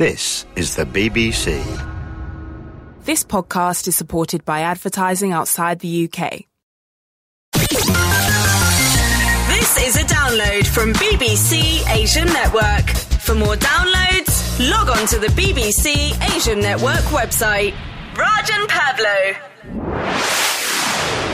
This is the BBC. This podcast is supported by advertising outside the UK. This is a download from BBC Asian Network. For more downloads, log on to the BBC Asian Network website. Rajan Pablo.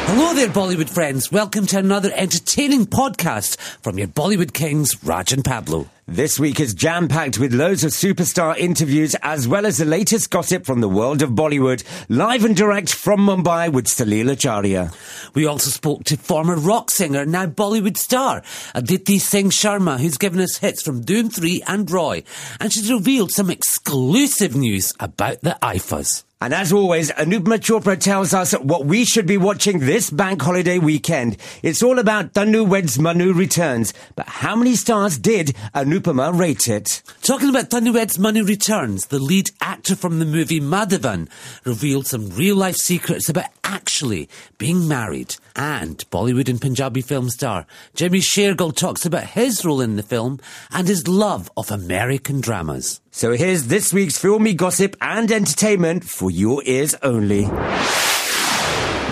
Hello there, Bollywood friends. Welcome to another entertaining podcast from your Bollywood kings, Raj and Pablo. This week is jam packed with loads of superstar interviews as well as the latest gossip from the world of Bollywood, live and direct from Mumbai with Salil Acharya. We also spoke to former rock singer, now Bollywood star, Aditi Singh Sharma, who's given us hits from Dhoom 3 and Roy, and she's revealed some exclusive news about the IIFAs. And as always, Anupama Chopra tells us what we should be watching this bank holiday weekend. It's all about Tanu Weds Manu returns. But how many stars did Anupama rate it? Talking about Tanu Weds Manu returns, the lead actor from the movie Madhavan revealed some real life secrets about actually being married. And Bollywood and Punjabi film star Jimmy Shergill talks about his role in the film and his love of American dramas. So here's this week's filmy gossip and entertainment for your ears only.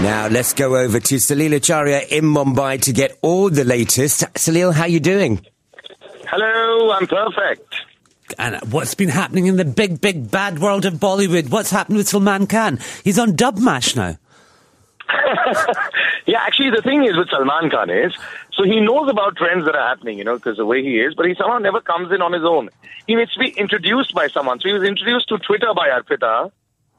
Now let's go over to Salil Acharya in Mumbai to get all the latest. Salil, how you doing? Hello, I'm perfect. And what's been happening in the big, big, bad world of Bollywood? What's happened with Salman Khan? He's on Dubsmash now. yeah, actually, the thing is with Salman Khan is, so he knows about trends that are happening, you know, because the way he is, but he somehow never comes in on his own. He needs to be introduced by someone. So he was introduced to Twitter by Arpita.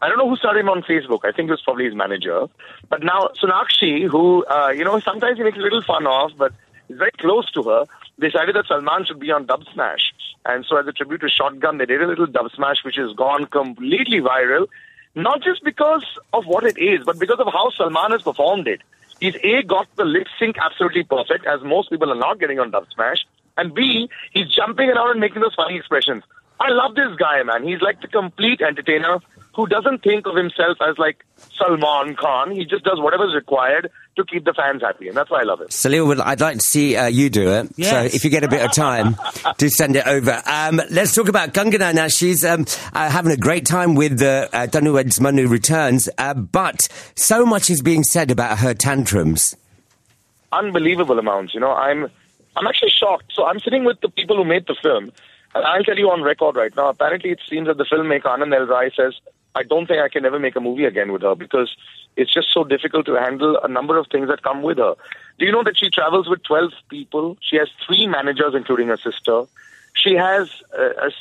I don't know who started him on Facebook. I think it was probably his manager. But now Sonakshi, who, uh, you know, sometimes he makes a little fun of, but is very close to her, decided that Salman should be on Dub Smash. And so as a tribute to Shotgun, they did a little Dubsmash, which has gone completely viral. Not just because of what it is, but because of how Salman has performed it. He's A, got the lip sync absolutely perfect, as most people are not getting on Dubsmash. And B, he's jumping around and making those funny expressions. I love this guy, man. He's like the complete entertainer who doesn't think of himself as like Salman Khan. He just does whatever is required to keep the fans happy, and that's why I love it. Salil, I'd like to see uh, you do it. Yes. So if you get a bit of time, do send it over. Um, let's talk about Kangana now. She's um, uh, having a great time with uh, uh, Tanu Weds Manu returns, uh, but so much is being said about her tantrums. Unbelievable amounts. You know, I'm I'm actually shocked. So I'm sitting with the people who made the film, and I'll tell you on record right now. Apparently, it seems that the filmmaker Aanand L. Rai says I don't think I can ever make a movie again with her because it's just so difficult to handle a number of things that come with her. Do you know that she travels with 12 people? She has three managers, including her sister. She has uh, a,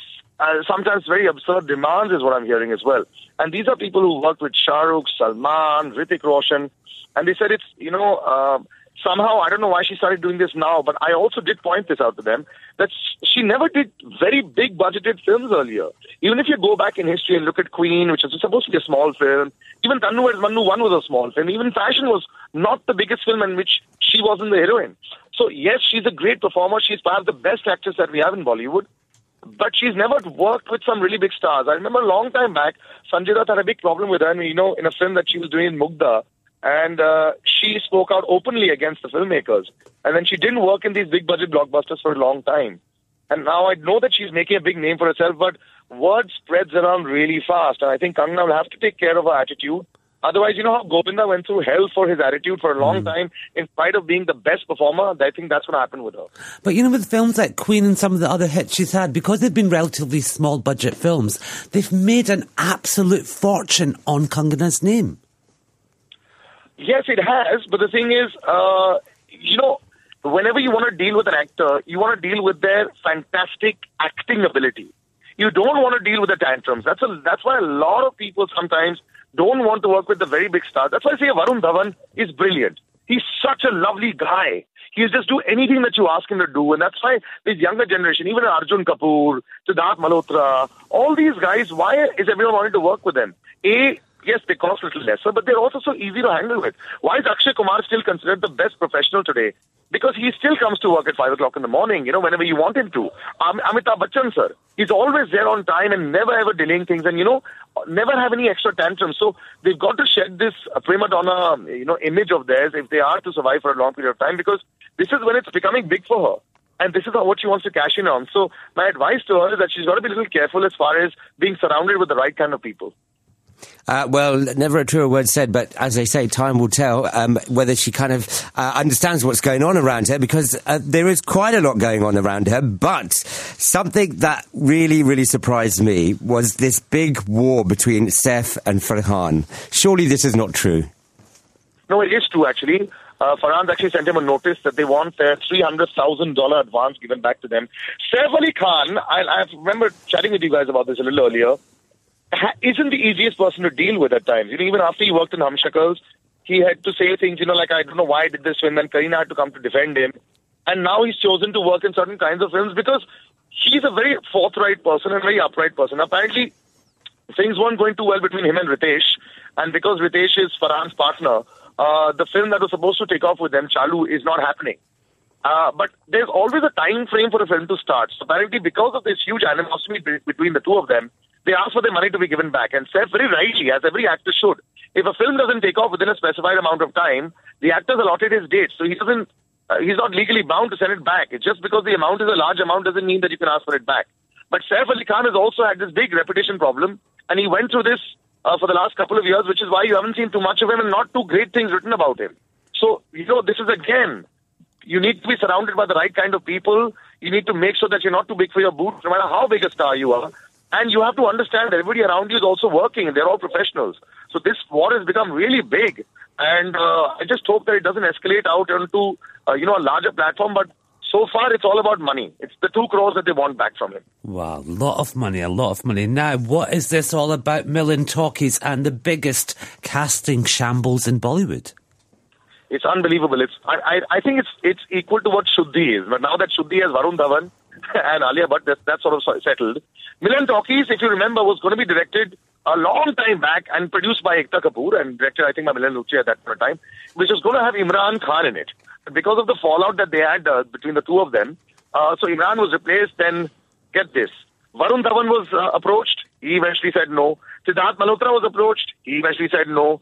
uh, sometimes very absurd demands, is what I'm hearing as well. And these are people who worked with Shah Rukh, Salman, Hrithik Roshan. And they said it's, you know, uh, somehow, I don't know why she started doing this now, but I also did point this out to them that she never did very big budgeted films earlier. Even if you go back in history and look at Queen, which is supposed to be a small film, even Tanu Manu 1 was a small film, even Fashion was not the biggest film in which she wasn't the heroine. So, yes, she's a great performer. She's perhaps the best actress that we have in Bollywood. But she's never worked with some really big stars. I remember a long time back, Sanjay Dutt had a big problem with her. And, you know, in a film that she was doing in Mugdha, and uh, she spoke out openly against the filmmakers. And then she didn't work in these big budget blockbusters for a long time. And now I know that she's making a big name for herself, but word spreads around really fast. And I think Kangana will have to take care of her attitude. Otherwise, you know how Govinda went through hell for his attitude for a long Mm. time, in spite of being the best performer. I think that's what happened with her. But you know, with films like Queen and some of the other hits she's had, because they've been relatively small budget films, they've made an absolute fortune on Kangana's name. Yes, it has. But the thing is, uh, you know, whenever you want to deal with an actor, you want to deal with their fantastic acting ability. You don't want to deal with the tantrums. That's a, that's why a lot of people sometimes don't want to work with the very big stars. That's why I say Varun Dhawan is brilliant. He's such a lovely guy. He'll just do anything that you ask him to do. And that's why this younger generation, even Arjun Kapoor, Siddharth Malhotra, all these guys, why is everyone wanting to work with them? A, yes, they cost a little lesser, but they're also so easy to handle with. Why is Akshay Kumar still considered the best professional today? Because he still comes to work at 5 o'clock in the morning, you know, whenever you want him to. Am- Amitabh Bachchan, sir, he's always there on time and never ever delaying things and, you know, never have any extra tantrums. So they've got to shed this prima donna, you know, image of theirs if they are to survive for a long period of time because this is when it's becoming big for her. and this is what she wants to cash in on. So my advice to her is that she's got to be a little careful as far as being surrounded with the right kind of people. Uh, well, never a truer word said, but as they say, time will tell um, whether she kind of uh, understands what's going on around her because uh, there is quite a lot going on around her. But something that really, really surprised me was this big war between Saif and Farhan. Surely this is not true. No, it is true, actually. Uh, Farhan's actually sent him a notice that they want their $300,000 advance given back to them. Saif Ali Khan, I, I remember chatting with you guys about this a little earlier isn't the easiest person to deal with at times. You know, even after he worked in Humshakals, he had to say things, you know, like, I don't know why I did this film, and Kareena had to come to defend him. And now he's chosen to work in certain kinds of films because he's a very forthright person and very upright person. Apparently, things weren't going too well between him and Ritesh, and because Ritesh is Farhan's partner, uh, the film that was supposed to take off with them, Chalu, is not happening. Uh, but there's always a time frame for a film to start. So apparently, because of this huge animosity between the two of them, they ask for their money to be given back. And Saif very rightly, as every actor should, if a film doesn't take off within a specified amount of time, the actor's allotted his date, so he doesn't. Uh, he's not legally bound to send it back. It's just because the amount is a large amount doesn't mean that you can ask for it back. But Saif Ali Khan has also had this big reputation problem, and he went through this uh, for the last couple of years, which is why you haven't seen too much of him and not too great things written about him. So, you know, this is again, you need to be surrounded by the right kind of people. You need to make sure that you're not too big for your boots, no matter how big a star you are. And you have to understand that everybody around you is also working and they're all professionals. So this war has become really big. And uh, I just hope that it doesn't escalate out onto, uh, you know, a larger platform. But so far, it's all about money. It's the two crores that they want back from him. Wow, a lot of money, a lot of money. Now, what is this all about Milan Talkies and the biggest casting shambles in Bollywood? It's unbelievable. It's I, I, I think it's it's equal to what Shuddhi is. But now that Shuddhi has Varun Dhawan and Alia Bhatt, that, that's sort of settled. Milan Talkies, if you remember, was going to be directed a long time back and produced by Ekta Kapoor and directed, I think, by Milan Luthria at that point of time, which was going to have Imran Khan in it. Because of the fallout that they had uh, between the two of them, uh, so Imran was replaced. Then, get this, Varun Dhawan was uh, approached. He eventually said no. Siddharth Malhotra was approached. He eventually said no.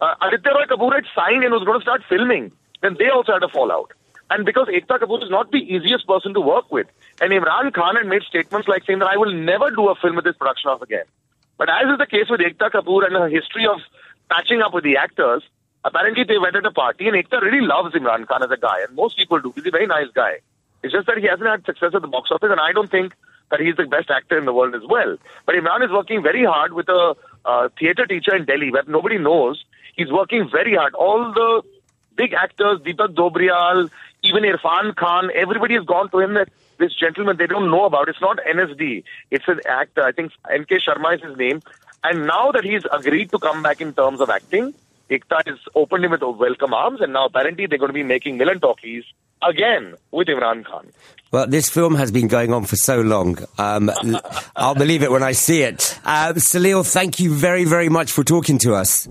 Uh, Aditya Roy Kapoor had signed and was going to start filming. Then they also had a fallout. And because Ekta Kapoor is not the easiest person to work with, and Imran Khan had made statements like saying that I will never do a film with this production house again. But as is the case with Ekta Kapoor and her history of patching up with the actors, apparently they went at a party and Ekta really loves Imran Khan as a guy, and most people do. He's a very nice guy. It's just that he hasn't had success at the box office, and I don't think that he's the best actor in the world as well. But Imran is working very hard with a uh, theatre teacher in Delhi where nobody knows. He's working very hard. All the big actors, Deepak Dobriyal, even Irfan Khan, everybody has gone to him that this gentleman they don't know about. It's not NSD. It's an actor. I think N.K. Sharma is his name. And now that he's agreed to come back in terms of acting, Ekta has opened him with welcome arms, and now apparently they're going to be making Milan Talkies again with Imran Khan. Well, this film has been going on for so long. Um, I'll believe it when I see it. Uh, Salil, thank you very, very much for talking to us.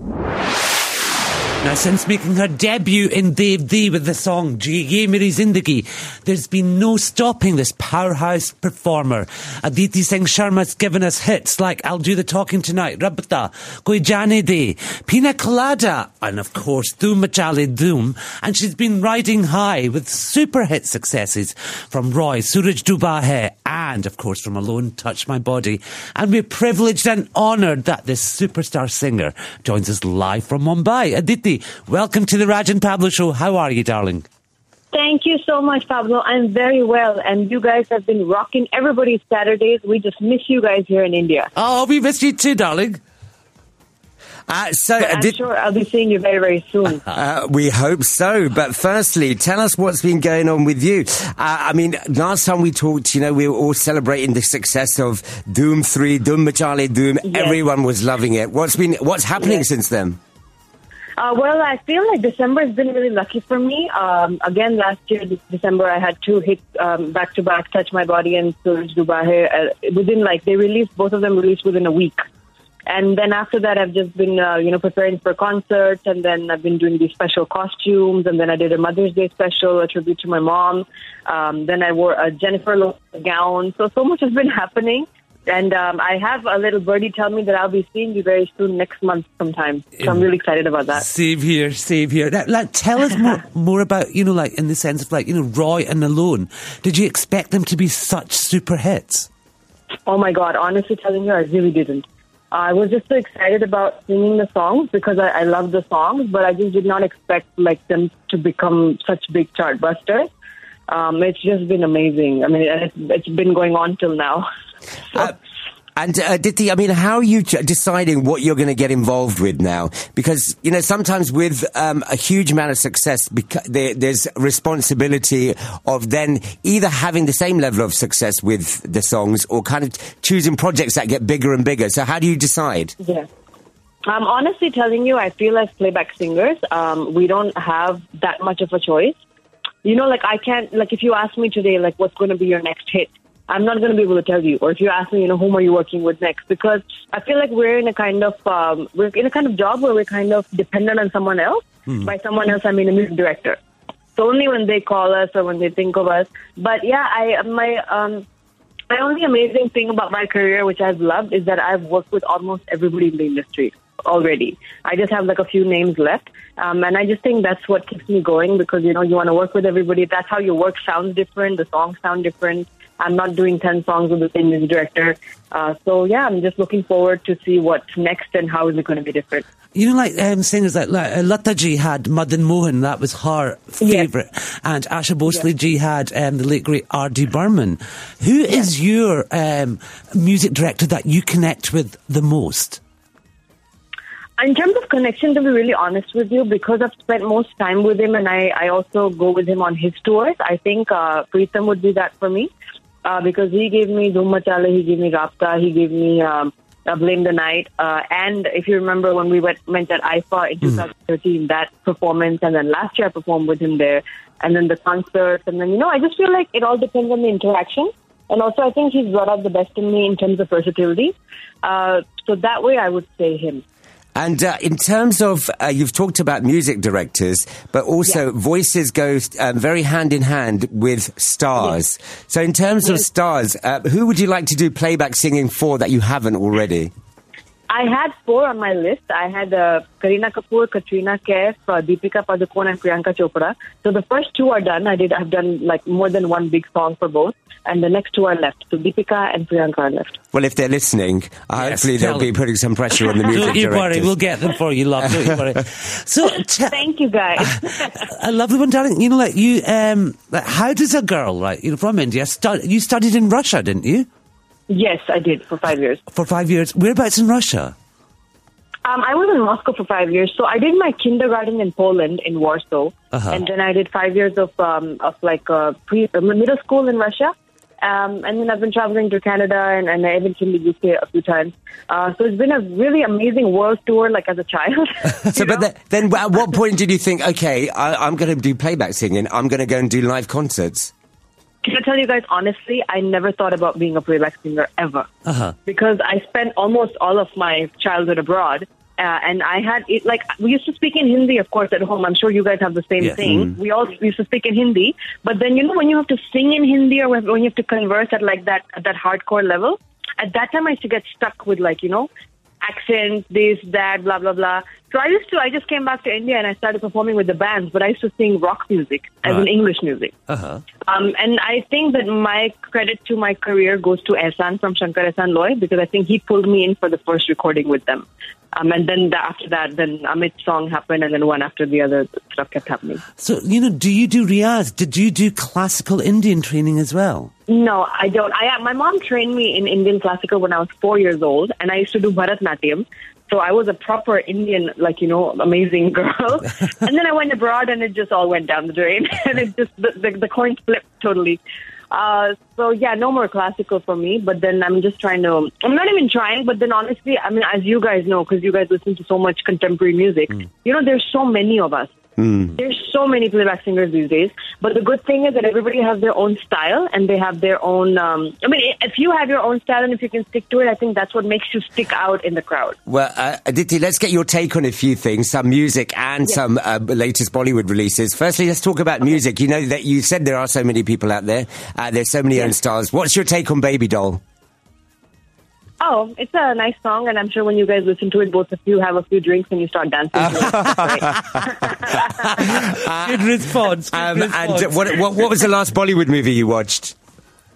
Now, since making her debut in Dev D with the song Jiye Meri Zindagi, there's been no stopping this powerhouse performer. Aditi Singh Sharma's given us hits like I'll Do the Talking Tonight, Rabta, Koi De, Pina Colada, and of course Dhoom Machale Dhoom. And she's been riding high with super hit successes from Roy, Suraj Duba Hai, and of course from Alone Touch My Body. And we're privileged and honoured that this superstar singer joins us live from Mumbai. Aditi, welcome to the Rajan Pablo Show. How are you, darling? Thank you so much, Pablo. I'm very well, and you guys have been rocking everybody's Saturdays. We just miss you guys here in India. Oh, we miss you too, darling. Uh, so, I'm did- sure I'll be seeing you very, very soon. Uh, we hope so. But firstly, tell us what's been going on with you. Uh, I mean, last time we talked, you know, we were all celebrating the success of Dhoom 3, Dhoom Machale Dhoom. Yes. Everyone was loving it. What's been, what's happening Yes. since then? Uh, well, I feel like December has been really lucky for me. Um, again, last year, December, I had two hits um, back to back, Touch My Body and Suraj Dubahe. Uh, within, like, they released, both of them released within a week. And then after that, I've just been, uh, you know, preparing for concerts, and then I've been doing these special costumes, and then I did a Mother's Day special, a tribute to my mom. Um, then I wore a Jennifer Lopez gown. So, so much has been happening. And um, I have a little birdie tell me that I'll be seeing you very soon next month sometime. So I'm really excited about that. Save here, save here. Now, like, tell us more, more about, you know, like, in the sense of, like, you know, Roy and Alone. Did you expect them to be such super hits? Oh my God, honestly telling you, I really didn't. I was just so excited about singing the songs because I, I love the songs, but I just did not expect like them to become such big chart busters. Um, it's just been amazing. I mean, it's, it's been going on till now. So, Uh, and uh, I mean, how are you ch- deciding what you're going to get involved with now? Because you know, sometimes with um, a huge amount of success, beca- there, there's responsibility of then either having the same level of success with the songs or kind of choosing projects that get bigger and bigger. So, how do you decide? Yeah. I'm honestly telling you, I feel as playback singers, um, we don't have that much of a choice. You know, like I can't, like if you ask me today, like what's going to be your next hit, I'm not going to be able to tell you. Or if you ask me, you know, whom are you working with next? Because I feel like we're in a kind of, um, we're in a kind of job where we're kind of dependent on someone else. By someone else, I mean a music director. So only when they call us or when they think of us. But yeah, I my um, my only amazing thing about my career, which I've loved, is that I've worked with almost everybody in the industry already. I just have like a few names left. Um, and I just think that's what keeps me going because, you know, you want to work with everybody. That's how your work sounds different. The songs sound different. I'm not doing 10 songs with the same music director. Uh, so, yeah, I'm just looking forward to see what's next and how is it going to be different. You know, like um, singers like, like uh, Lata ji had Madan Mohan, that was her favourite, and Asha Bhosle ji had um, the late great R.D. Burman. Who is your um, music director that you connect with the most? In terms of connection, to be really honest with you, because I've spent most time with him and I, I also go with him on his tours, I think uh, Pritam would be that for me. Uh, because he gave me Machale, he gave me Rabta, he gave me um, uh, Blame the Night. Uh, and if you remember when we went, went at IIFA in 2013, that performance, and then last year I performed with him there, and then the concerts, and then, you know, I just feel like it all depends on the interaction. And also, I think he's brought out the best in me in terms of versatility. Uh, so that way, I would say him. And uh, in terms of, uh, you've talked about music directors, but also voices go um, very hand in hand with stars. So, in terms of stars, uh, who would you like to do playback singing for that you haven't already? I had four on my list. I had uh, Kareena Kapoor, Katrina Kaif, uh, Deepika Padukone, and Priyanka Chopra. So the first two are done. I did. I've done like more than one big song for both, and the next two are left. So Deepika and Priyanka are left. Well, if they're listening, uh, hopefully they'll tell be putting some pressure on the music Don't you worry, we'll get them for you, love. Don't you worry. So, t- Thank you, guys. a lovely one, darling. You know, like you, um, like, how does a girl, right, you know, from India, stu- you studied in Russia, didn't you? Yes, I did for five years. For five years. Whereabouts in Russia? Um, I was in Moscow for five years. So I did my kindergarten in Poland, in Warsaw, Uh-huh. and then I did five years of um, of like uh, pre uh, middle school in Russia. Um, and then I've been traveling to Canada and, and I even been to the UK a few times. Uh, so it's been a really amazing world tour, like as a child. So, but the, then at what point did you think, okay, I, I'm going to do playback singing, I'm going to go and do live concerts? Can I tell you guys honestly, I never thought about being a playback singer ever. Uh-huh. Because I spent almost all of my childhood abroad. Uh, and I had it like we used to speak in Hindi, of course, at home. I'm sure you guys have the same Yes. thing. We all used to speak in Hindi, but then you know when you have to sing in Hindi or when you have to converse at like that at that hardcore level, at that time I used to get stuck with like you know accents, this, that, blah, blah, blah. So I used to, I just came back to India and I started performing with the bands, but I used to sing rock music as in Right. English music. Uh-huh. Um, and I think that my credit to my career goes to Ehsan from Shankar Ehsan Loy because I think he pulled me in for the first recording with them. Um, and then the, after that, then Amit's song happened, and then one after the other, stuff kept happening. So, you know, do you do riyaz? Did you do classical Indian training as well? No, I don't. I my mom trained me in Indian classical when I was four years old, and I used to do Bharatnatyam. So I was a proper Indian, like you know, amazing girl. and then I went abroad, and it just all went down the drain, and it just the, the, the coin flipped totally. Uh, so yeah, no more classical for me. But then I'm just trying to. I'm not even trying. But then honestly, I mean, as you guys know, because you guys listen to so much contemporary music, you know, there's so many of us. There's so many playback singers these days, but the good thing is that everybody has their own style and they have their own. Um, I mean, if you have your own style and if you can stick to it, I think that's what makes you stick out in the crowd. Well, uh, Aditi, let's get your take on a few things, some music and some uh, latest Bollywood releases. Firstly, let's talk about music. You know that you said there are so many people out there. Uh, there's so many own stars. What's your take on Baby Doll? Oh, it's a nice song, and I'm sure when you guys listen to it, both of you have a few drinks and you start dancing. to it. Good response. Good Um, response. and what, what, what was the last Bollywood movie you watched?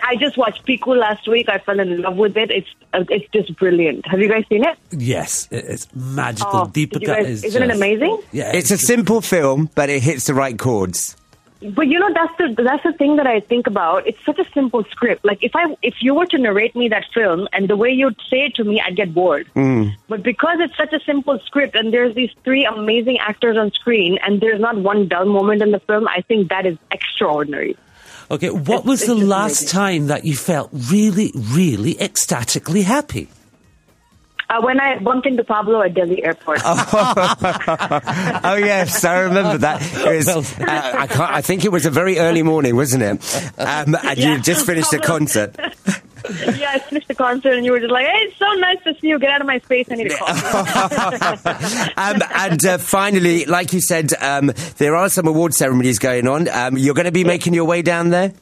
I just watched Piku last week. I fell in love with it. It's uh, it's just brilliant. Have you guys seen it? yes, it's magical. Oh, did Deepika guys- is isn't it amazing? Yeah, It's a simple film, but it hits the right chords. But you know that's the that's the thing that I think about. It's such a simple script. Like if I if you were to narrate me that film and the way you'd say it to me, I'd get bored. Hmm. But because it's such a simple script and there's these three amazing actors on screen and there's not one dull moment in the film, I think that is extraordinary. Okay, what It's- was it's the last amazing. time that you felt really, really ecstatically happy? Uh, when I bumped into Pablo at Delhi airport. oh yes, I remember that. It was, uh, I, can't, I think it was a very early morning, wasn't it? Um, and you Yeah. had just finished a concert. yeah, I finished the concert and you were just like, "Hey, it's so nice to see you. Get out of my space. I need a coffee." Um, and uh, finally, like you said, um, there are some award ceremonies going on. Um, you're going to be making your way down there.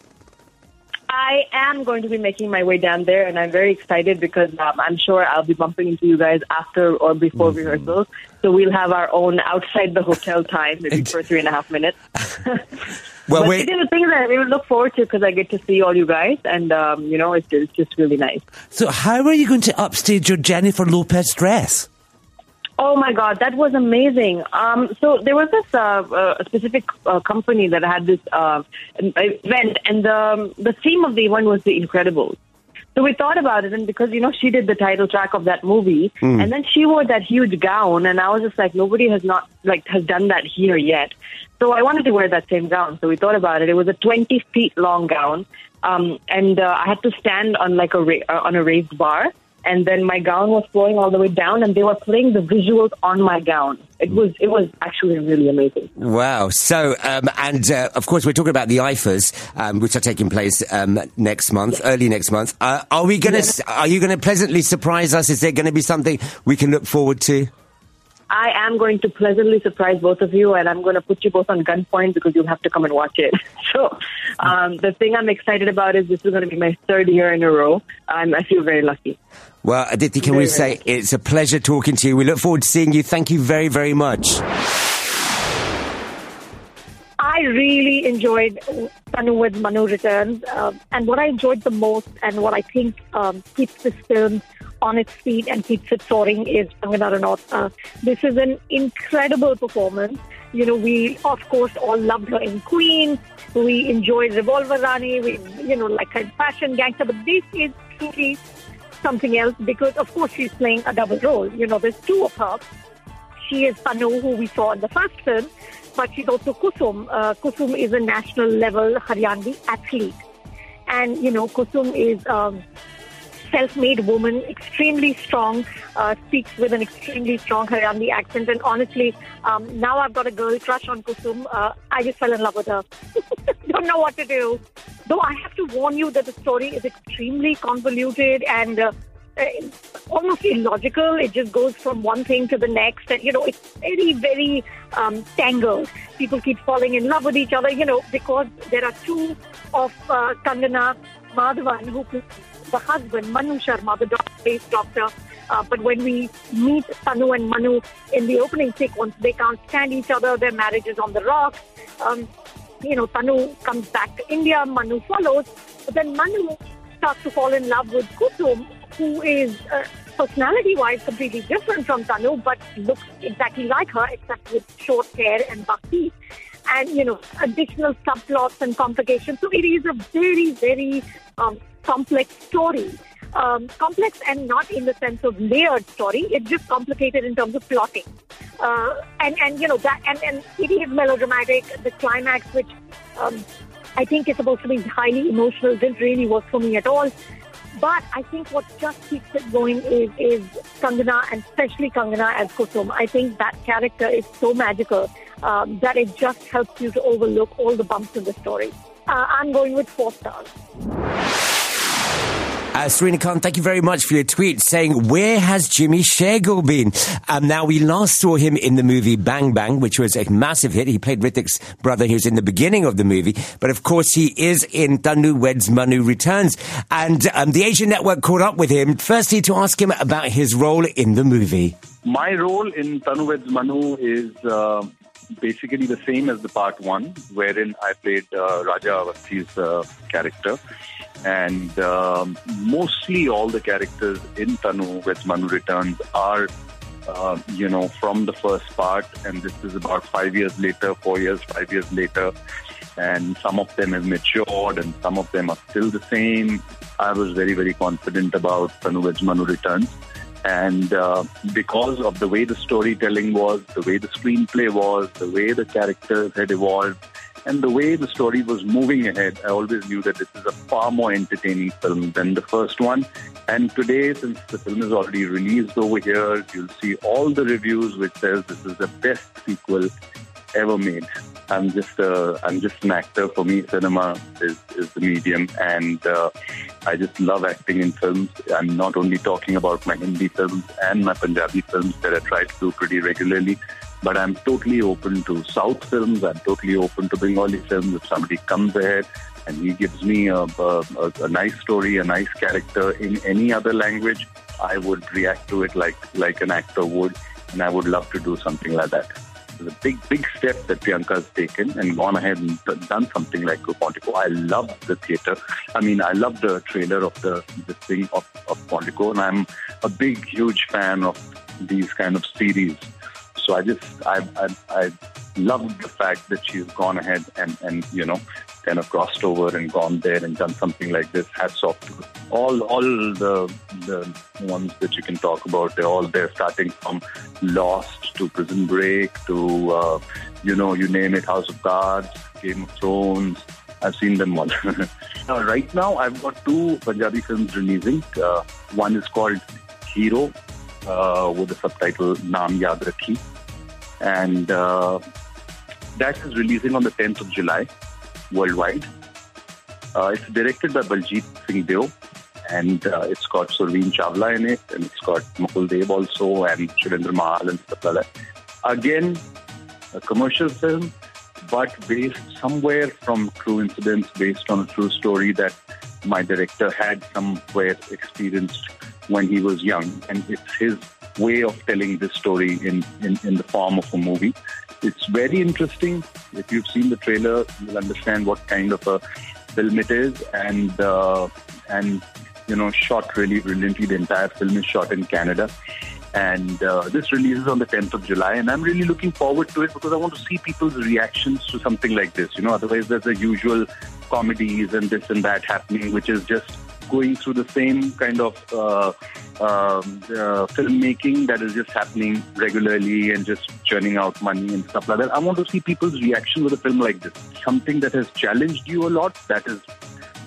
I am going to be making my way down there, and I'm very excited because um, I'm sure I'll be bumping into you guys after or before rehearsals. So we'll have our own outside the hotel time, maybe for three and a half minutes. Well, but we it is a thing that I really look forward to because I get to see all you guys, and um, you know, it's, it's just really nice. So, how are you going to upstage your Jennifer Lopez dress? Oh my God, that was amazing. Um, so there was this uh, uh, specific uh, company that had this uh, event, and the the theme of the event was The Incredibles. So we thought about it, and because you know she did the title track of that movie, and then she wore that huge gown, and I was just like, nobody has not like has done that here yet. So I wanted to wear that same gown. So we thought about it. It was a 20 feet long gown, um, and uh, I had to stand on like a ra- uh, on a raised bar and then my gown was flowing all the way down and they were playing the visuals on my gown it was it was actually really amazing Wow. So, um, and uh, of course, we're talking about the IIFAs, um, which are taking place um, next month, early next month. Uh, are we going to? Are you going to pleasantly surprise us? Is there going to be something we can look forward to? I am going to pleasantly surprise both of you and i'm going to put you both on gunpoint because you'll have to come and watch it so um, the thing i'm excited about is this is going to be my third year in a row um, i feel very lucky Well, Aditi, can we Very, say very it's a pleasure talking to you? We look forward to seeing you. Thank you very, very much. I really enjoyed Tanu Weds Manu Returns. Um and what I enjoyed the most and what I think um, keeps this film on its feet and keeps it soaring is Kangana Ranaut. Uh, this is an incredible performance. You know, we, of course, all loved her in Queen. We enjoyed Revolver Rani. We, you know, like her fashion gangster. But this is truly something else because, of course, she's playing a double role. You know, there's two of her. She is Tanu, who we saw in the first film, but she's also Kusum. Uh, Kusum is a national level Haryanvi athlete. And, you know, Kusum is um, self-made woman, extremely strong, uh, speaks with an extremely strong Haryanvi accent. And honestly, um, now I've got a girl crush on Kusum. Uh, I just fell in love with her. Don't know what to do. Though I have to warn you that the story is extremely convoluted and uh, almost illogical. It just goes from one thing to the next, and you know, it's very, very um, tangled. People keep falling in love with each other, you know, because there are two of uh, Kangana Madhavan who the husband, Manu Sharma, the doctor-based doctor. Uh, but when we meet Tanu and Manu in the opening sequence, they can't stand each other. Their marriage is on the rocks. Um, you know, Tanu comes back to India, Manu follows. But then Manu starts to fall in love with Kusum, who is uh, personality-wise completely different from Tanu, but looks exactly like her, except with short hair and buck teeth. And, you know, additional subplots and complications. So it is a very, very um, complex story. Um, complex and not in the sense of layered story. It's just complicated in terms of plotting. Uh, and, and, you know, that, and, and it is melodramatic. The climax, which um, I think is supposed to be highly emotional, didn't really work for me at all. But I think what just keeps it going is, is Kangana, and especially Kangana as Kusum. I think that character is so magical um, that it just helps you to overlook all the bumps in the story. Uh, I'm going with four stars. Uh, Serena Khan, thank you very much for your tweet saying, Where has Jimmy Shergill been? Um, now, we last saw him in the movie Bang Bang, which was a massive hit. He played Hrithik's brother. He was in the beginning of the movie. But of course, he is in Tanu Weds Manu Returns. And um, the Asian Network caught up with him, firstly, to ask him about his role in the movie. My role in Tanu Weds Manu is. Uh basically the same as the part one, wherein I played uh, Raja Avasthi's uh, character. And um, mostly all the characters in Tanu Weds Manu Returns are, uh, you know, from the first part. And this is about five years later, four years, five years later. And some of them have matured and some of them are still the same. I was very, very confident about Tanu Weds Manu Returns. And uh, because of the way the storytelling was, the way the screenplay was, the way the characters had evolved, and the way the story was moving ahead, I always knew that this is a far more entertaining film than the first one. And today, since the film is already released over here, you'll see all the reviews which says this is the best sequel ever made. I'm just uh, I'm just an actor. For me, cinema is, is the medium, and uh, I just love acting in films. I'm not only talking about my Hindi films and my Punjabi films that I try to do pretty regularly, but I'm totally open to South films. I'm totally open to Bengali films. If somebody comes ahead and he gives me a, a, a nice story, a nice character in any other language, I would react to it like like an actor would, and I would love to do something like that. It's a big, big step that Priyanka has taken and gone ahead and done something like Quantico. I love the theater. I mean, I love the trailer of the, the thing of, of Quantico, and I'm a big, huge fan of these kind of series. So I just, I, I, I love the fact that she's gone ahead and, and, you know, kind of crossed over and gone there and done something like this. Hats off to all all the the ones that you can talk about. They're all there, starting from Lost to Prison Break to uh, you know you name it, House of Cards, Game of Thrones. I've seen them all. uh, right now, I've got two Punjabi films releasing. Uh, one is called Hero uh, with the subtitle Naam Yaad Rakhi. And uh, that is releasing on the 10th of July worldwide. Uh, it's directed by Baljeet Singh Deo, and it's got Surveen Chawla in it, and it's got Mukul Dev also, and Shirendra Mahal and stuff like that. Again, a commercial film, but based somewhere from true incidents, based on a true story that my director had somewhere experienced when he was young, and it's his way of telling this story in, in, in the form of a movie. It's very interesting. If you've seen the trailer, you'll understand what kind of a film it is, and uh, and you know, shot really brilliantly. The entire film is shot in Canada, and uh, this releases on the 10th of July. And I'm really looking forward to it because I want to see people's reactions to something like this. You know, otherwise there's the usual comedies and this and that happening, which is just going through the same kind of uh, um, uh, filmmaking that is just happening regularly and just churning out money and stuff like that. I want to see people's reaction with a film like this. Something that has challenged you a lot. That is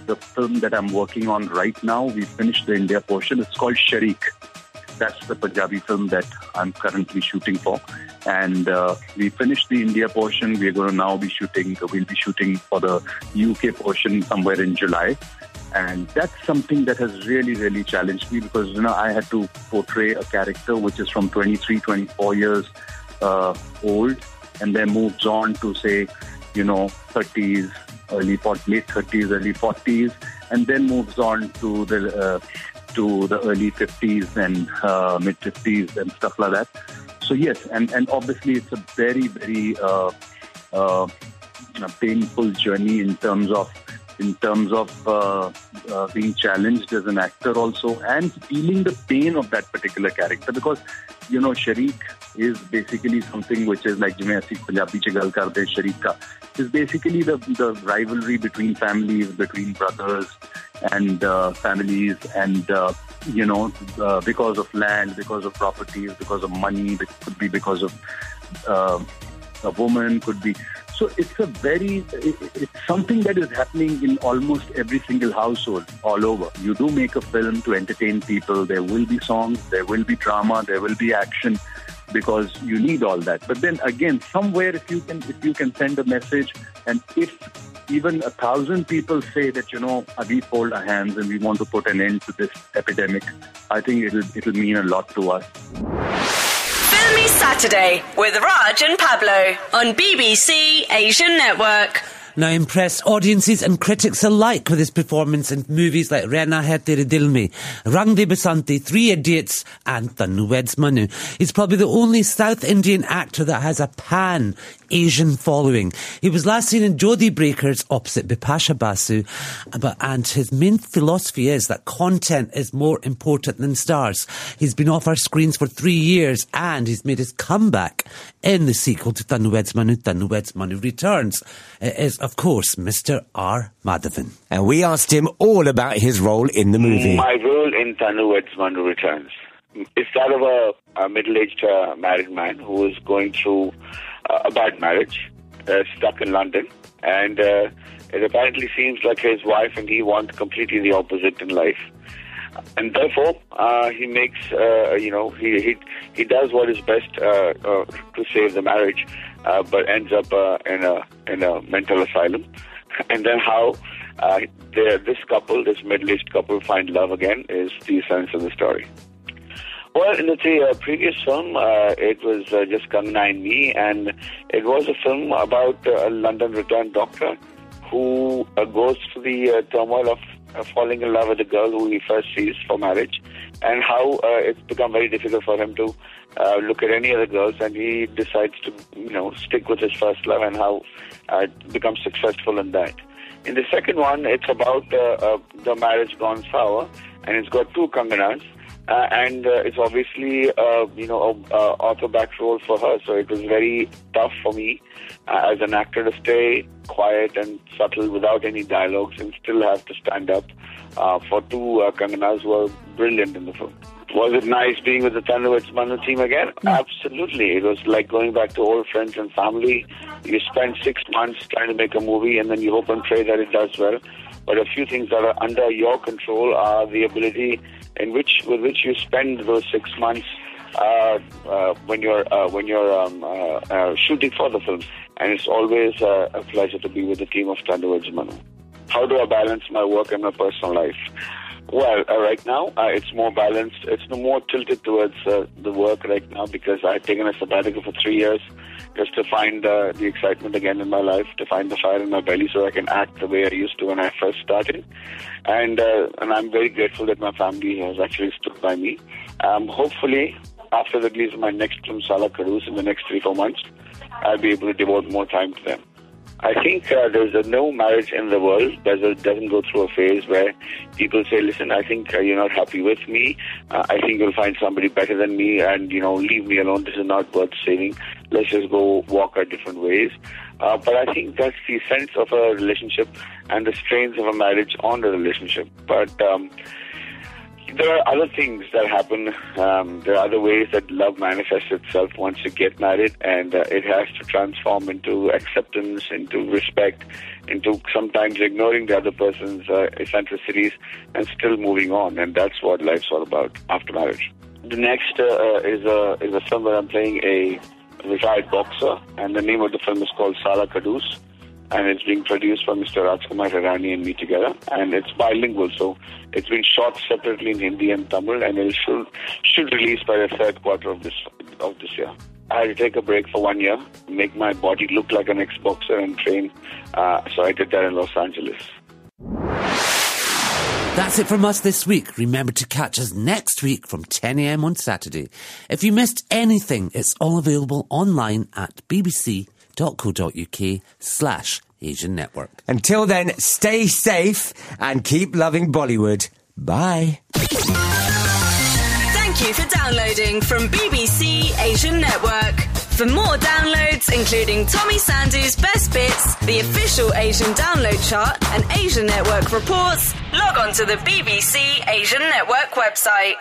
the film that I'm working on right now. We finished the India portion. It's called Shareek. That's the Punjabi film that I'm currently shooting for. And uh, we finished the India portion. We're going to now be shooting, we'll be shooting for the UK portion somewhere in July. And that's something that has really, really challenged me because, you know, I had to portray a character which is from 23, 24 years uh, old and then moves on to, say, you know, 30s, early 40s, late 30s, early 40s, and then moves on to the uh, to the early 50s and uh, mid 50s and stuff like that. So yes, and and obviously it's a very very uh, uh, painful journey in terms of in terms of uh, uh, being challenged as an actor also and feeling the pain of that particular character because you know Shareek is basically something which is like jimmy asik punjabi is basically the the rivalry between families between brothers and uh, families and uh, you know uh, because of land because of properties because of money it could be because of uh, a woman could be so it's a very, it's something that is happening in almost every single household all over. You do make a film to entertain people. There will be songs, there will be drama, there will be action because you need all that. But then again, somewhere if you can, if you can send a message and if even a thousand people say that you know we fold our hands and we want to put an end to this epidemic, I think it'll it'll mean a lot to us. Saturday with Raj and Pablo on BBC Asian Network. Now impressed audiences and critics alike with his performance in movies like Rehna Hai Tere Dil Rang De Basanti, Three Idiots and Tanu Weds Manu. He's probably the only South Indian actor that has a pan Asian following. He was last seen in Jodi Breakers opposite Bipasha Basu, but, and his main philosophy is that content is more important than stars. He's been off our screens for three years and he's made his comeback in the sequel to Tanu Weds Manu, Tanu Weds Manu Returns. It is, of course, Mr. R. Madhavan. And we asked him all about his role in the movie. My role in Tanu Weds Manu Returns is that of a, a middle-aged uh, married man who is going through uh, a bad marriage, uh, stuck in London, and uh, it apparently seems like his wife and he want completely the opposite in life. And therefore, uh, he makes, uh, you know, he, he he does what is best uh, uh, to save the marriage, uh, but ends up uh, in a in a mental asylum. And then how this couple, this middle-aged couple, find love again is the essence of the story. Well, in the previous film, it was just Kangana and me, and it was a film about a London returned doctor who goes through the turmoil of uh, falling in love with a girl who he first sees for marriage, and how uh, it's become very difficult for him to uh, look at any other girls, and he decides to, you know, stick with his first love, and how uh, becomes successful in that. In the second one, it's about uh, uh, the marriage gone sour, and it's got two Kanganas. Uh, and uh, it's obviously, uh, you know, a uh, author-back role for her. So it was very tough for me uh, as an actor to stay quiet and subtle without any dialogues and still have to stand up uh, for two uh, Kanganas who are brilliant in the film. Was it nice being with the Tanu Weds Manu team again? Absolutely. It was like going back to old friends and family. You spend six months trying to make a movie and then you hope and pray that it does well. But a few things that are under your control are the ability in which with which you spend those six months uh, uh, when you're uh, when you're um, uh, uh, shooting for the film. And it's always uh, a pleasure to be with the team of Tanu Weds Manu. How do I balance my work and my personal life? Well, right now it's more balanced. It's more tilted towards the work right now because I've taken a sabbatical for three years just to find uh, the excitement again in my life, to find the fire in my belly, so I can act the way I used to when I first started. And uh, and I'm very grateful that my family has actually stood by me. Um, hopefully, after the release of my next film, Saala Khadoos, in the next three four months, I'll be able to devote more time to them. I think uh, there's a no marriage in the world that doesn't go through a phase where people say, "Listen, I think uh, you're not happy with me. Uh, I think you'll find somebody better than me, and you know, leave me alone. This is not worth saving. Let's just go walk our different ways." Uh, but I think that's the sense of a relationship and the strains of a marriage on the relationship. But um, there are other things that happen. Um, there are other ways that love manifests itself once you get married, and uh, it has to transform into acceptance, into respect, into sometimes ignoring the other person's uh, eccentricities and still moving on. And that's what life's all about after marriage. The next uh, uh, is a is a film where I'm playing a retired boxer, and the name of the film is called Saala Khadoos and it's being produced by Mr. Rajkumar Hirani and me together, and it's bilingual, so it's been shot separately in Hindi and Tamil, and it should should release by the third quarter of this of this year. I had to take a break for one year, make my body look like an ex-boxer, and train. Uh, so I did that in Los Angeles. That's it from us this week. Remember to catch us next week from 10am on Saturday. If you missed anything, it's all available online at bbc.co.uk slash Asian Network. Until then, stay safe and keep loving Bollywood. Bye. Thank you for downloading from BBC Asian Network. For more downloads, including Tommy Sandhu's Best Bits, the official Asian download chart, and Asian Network reports, log on to the BBC Asian Network website.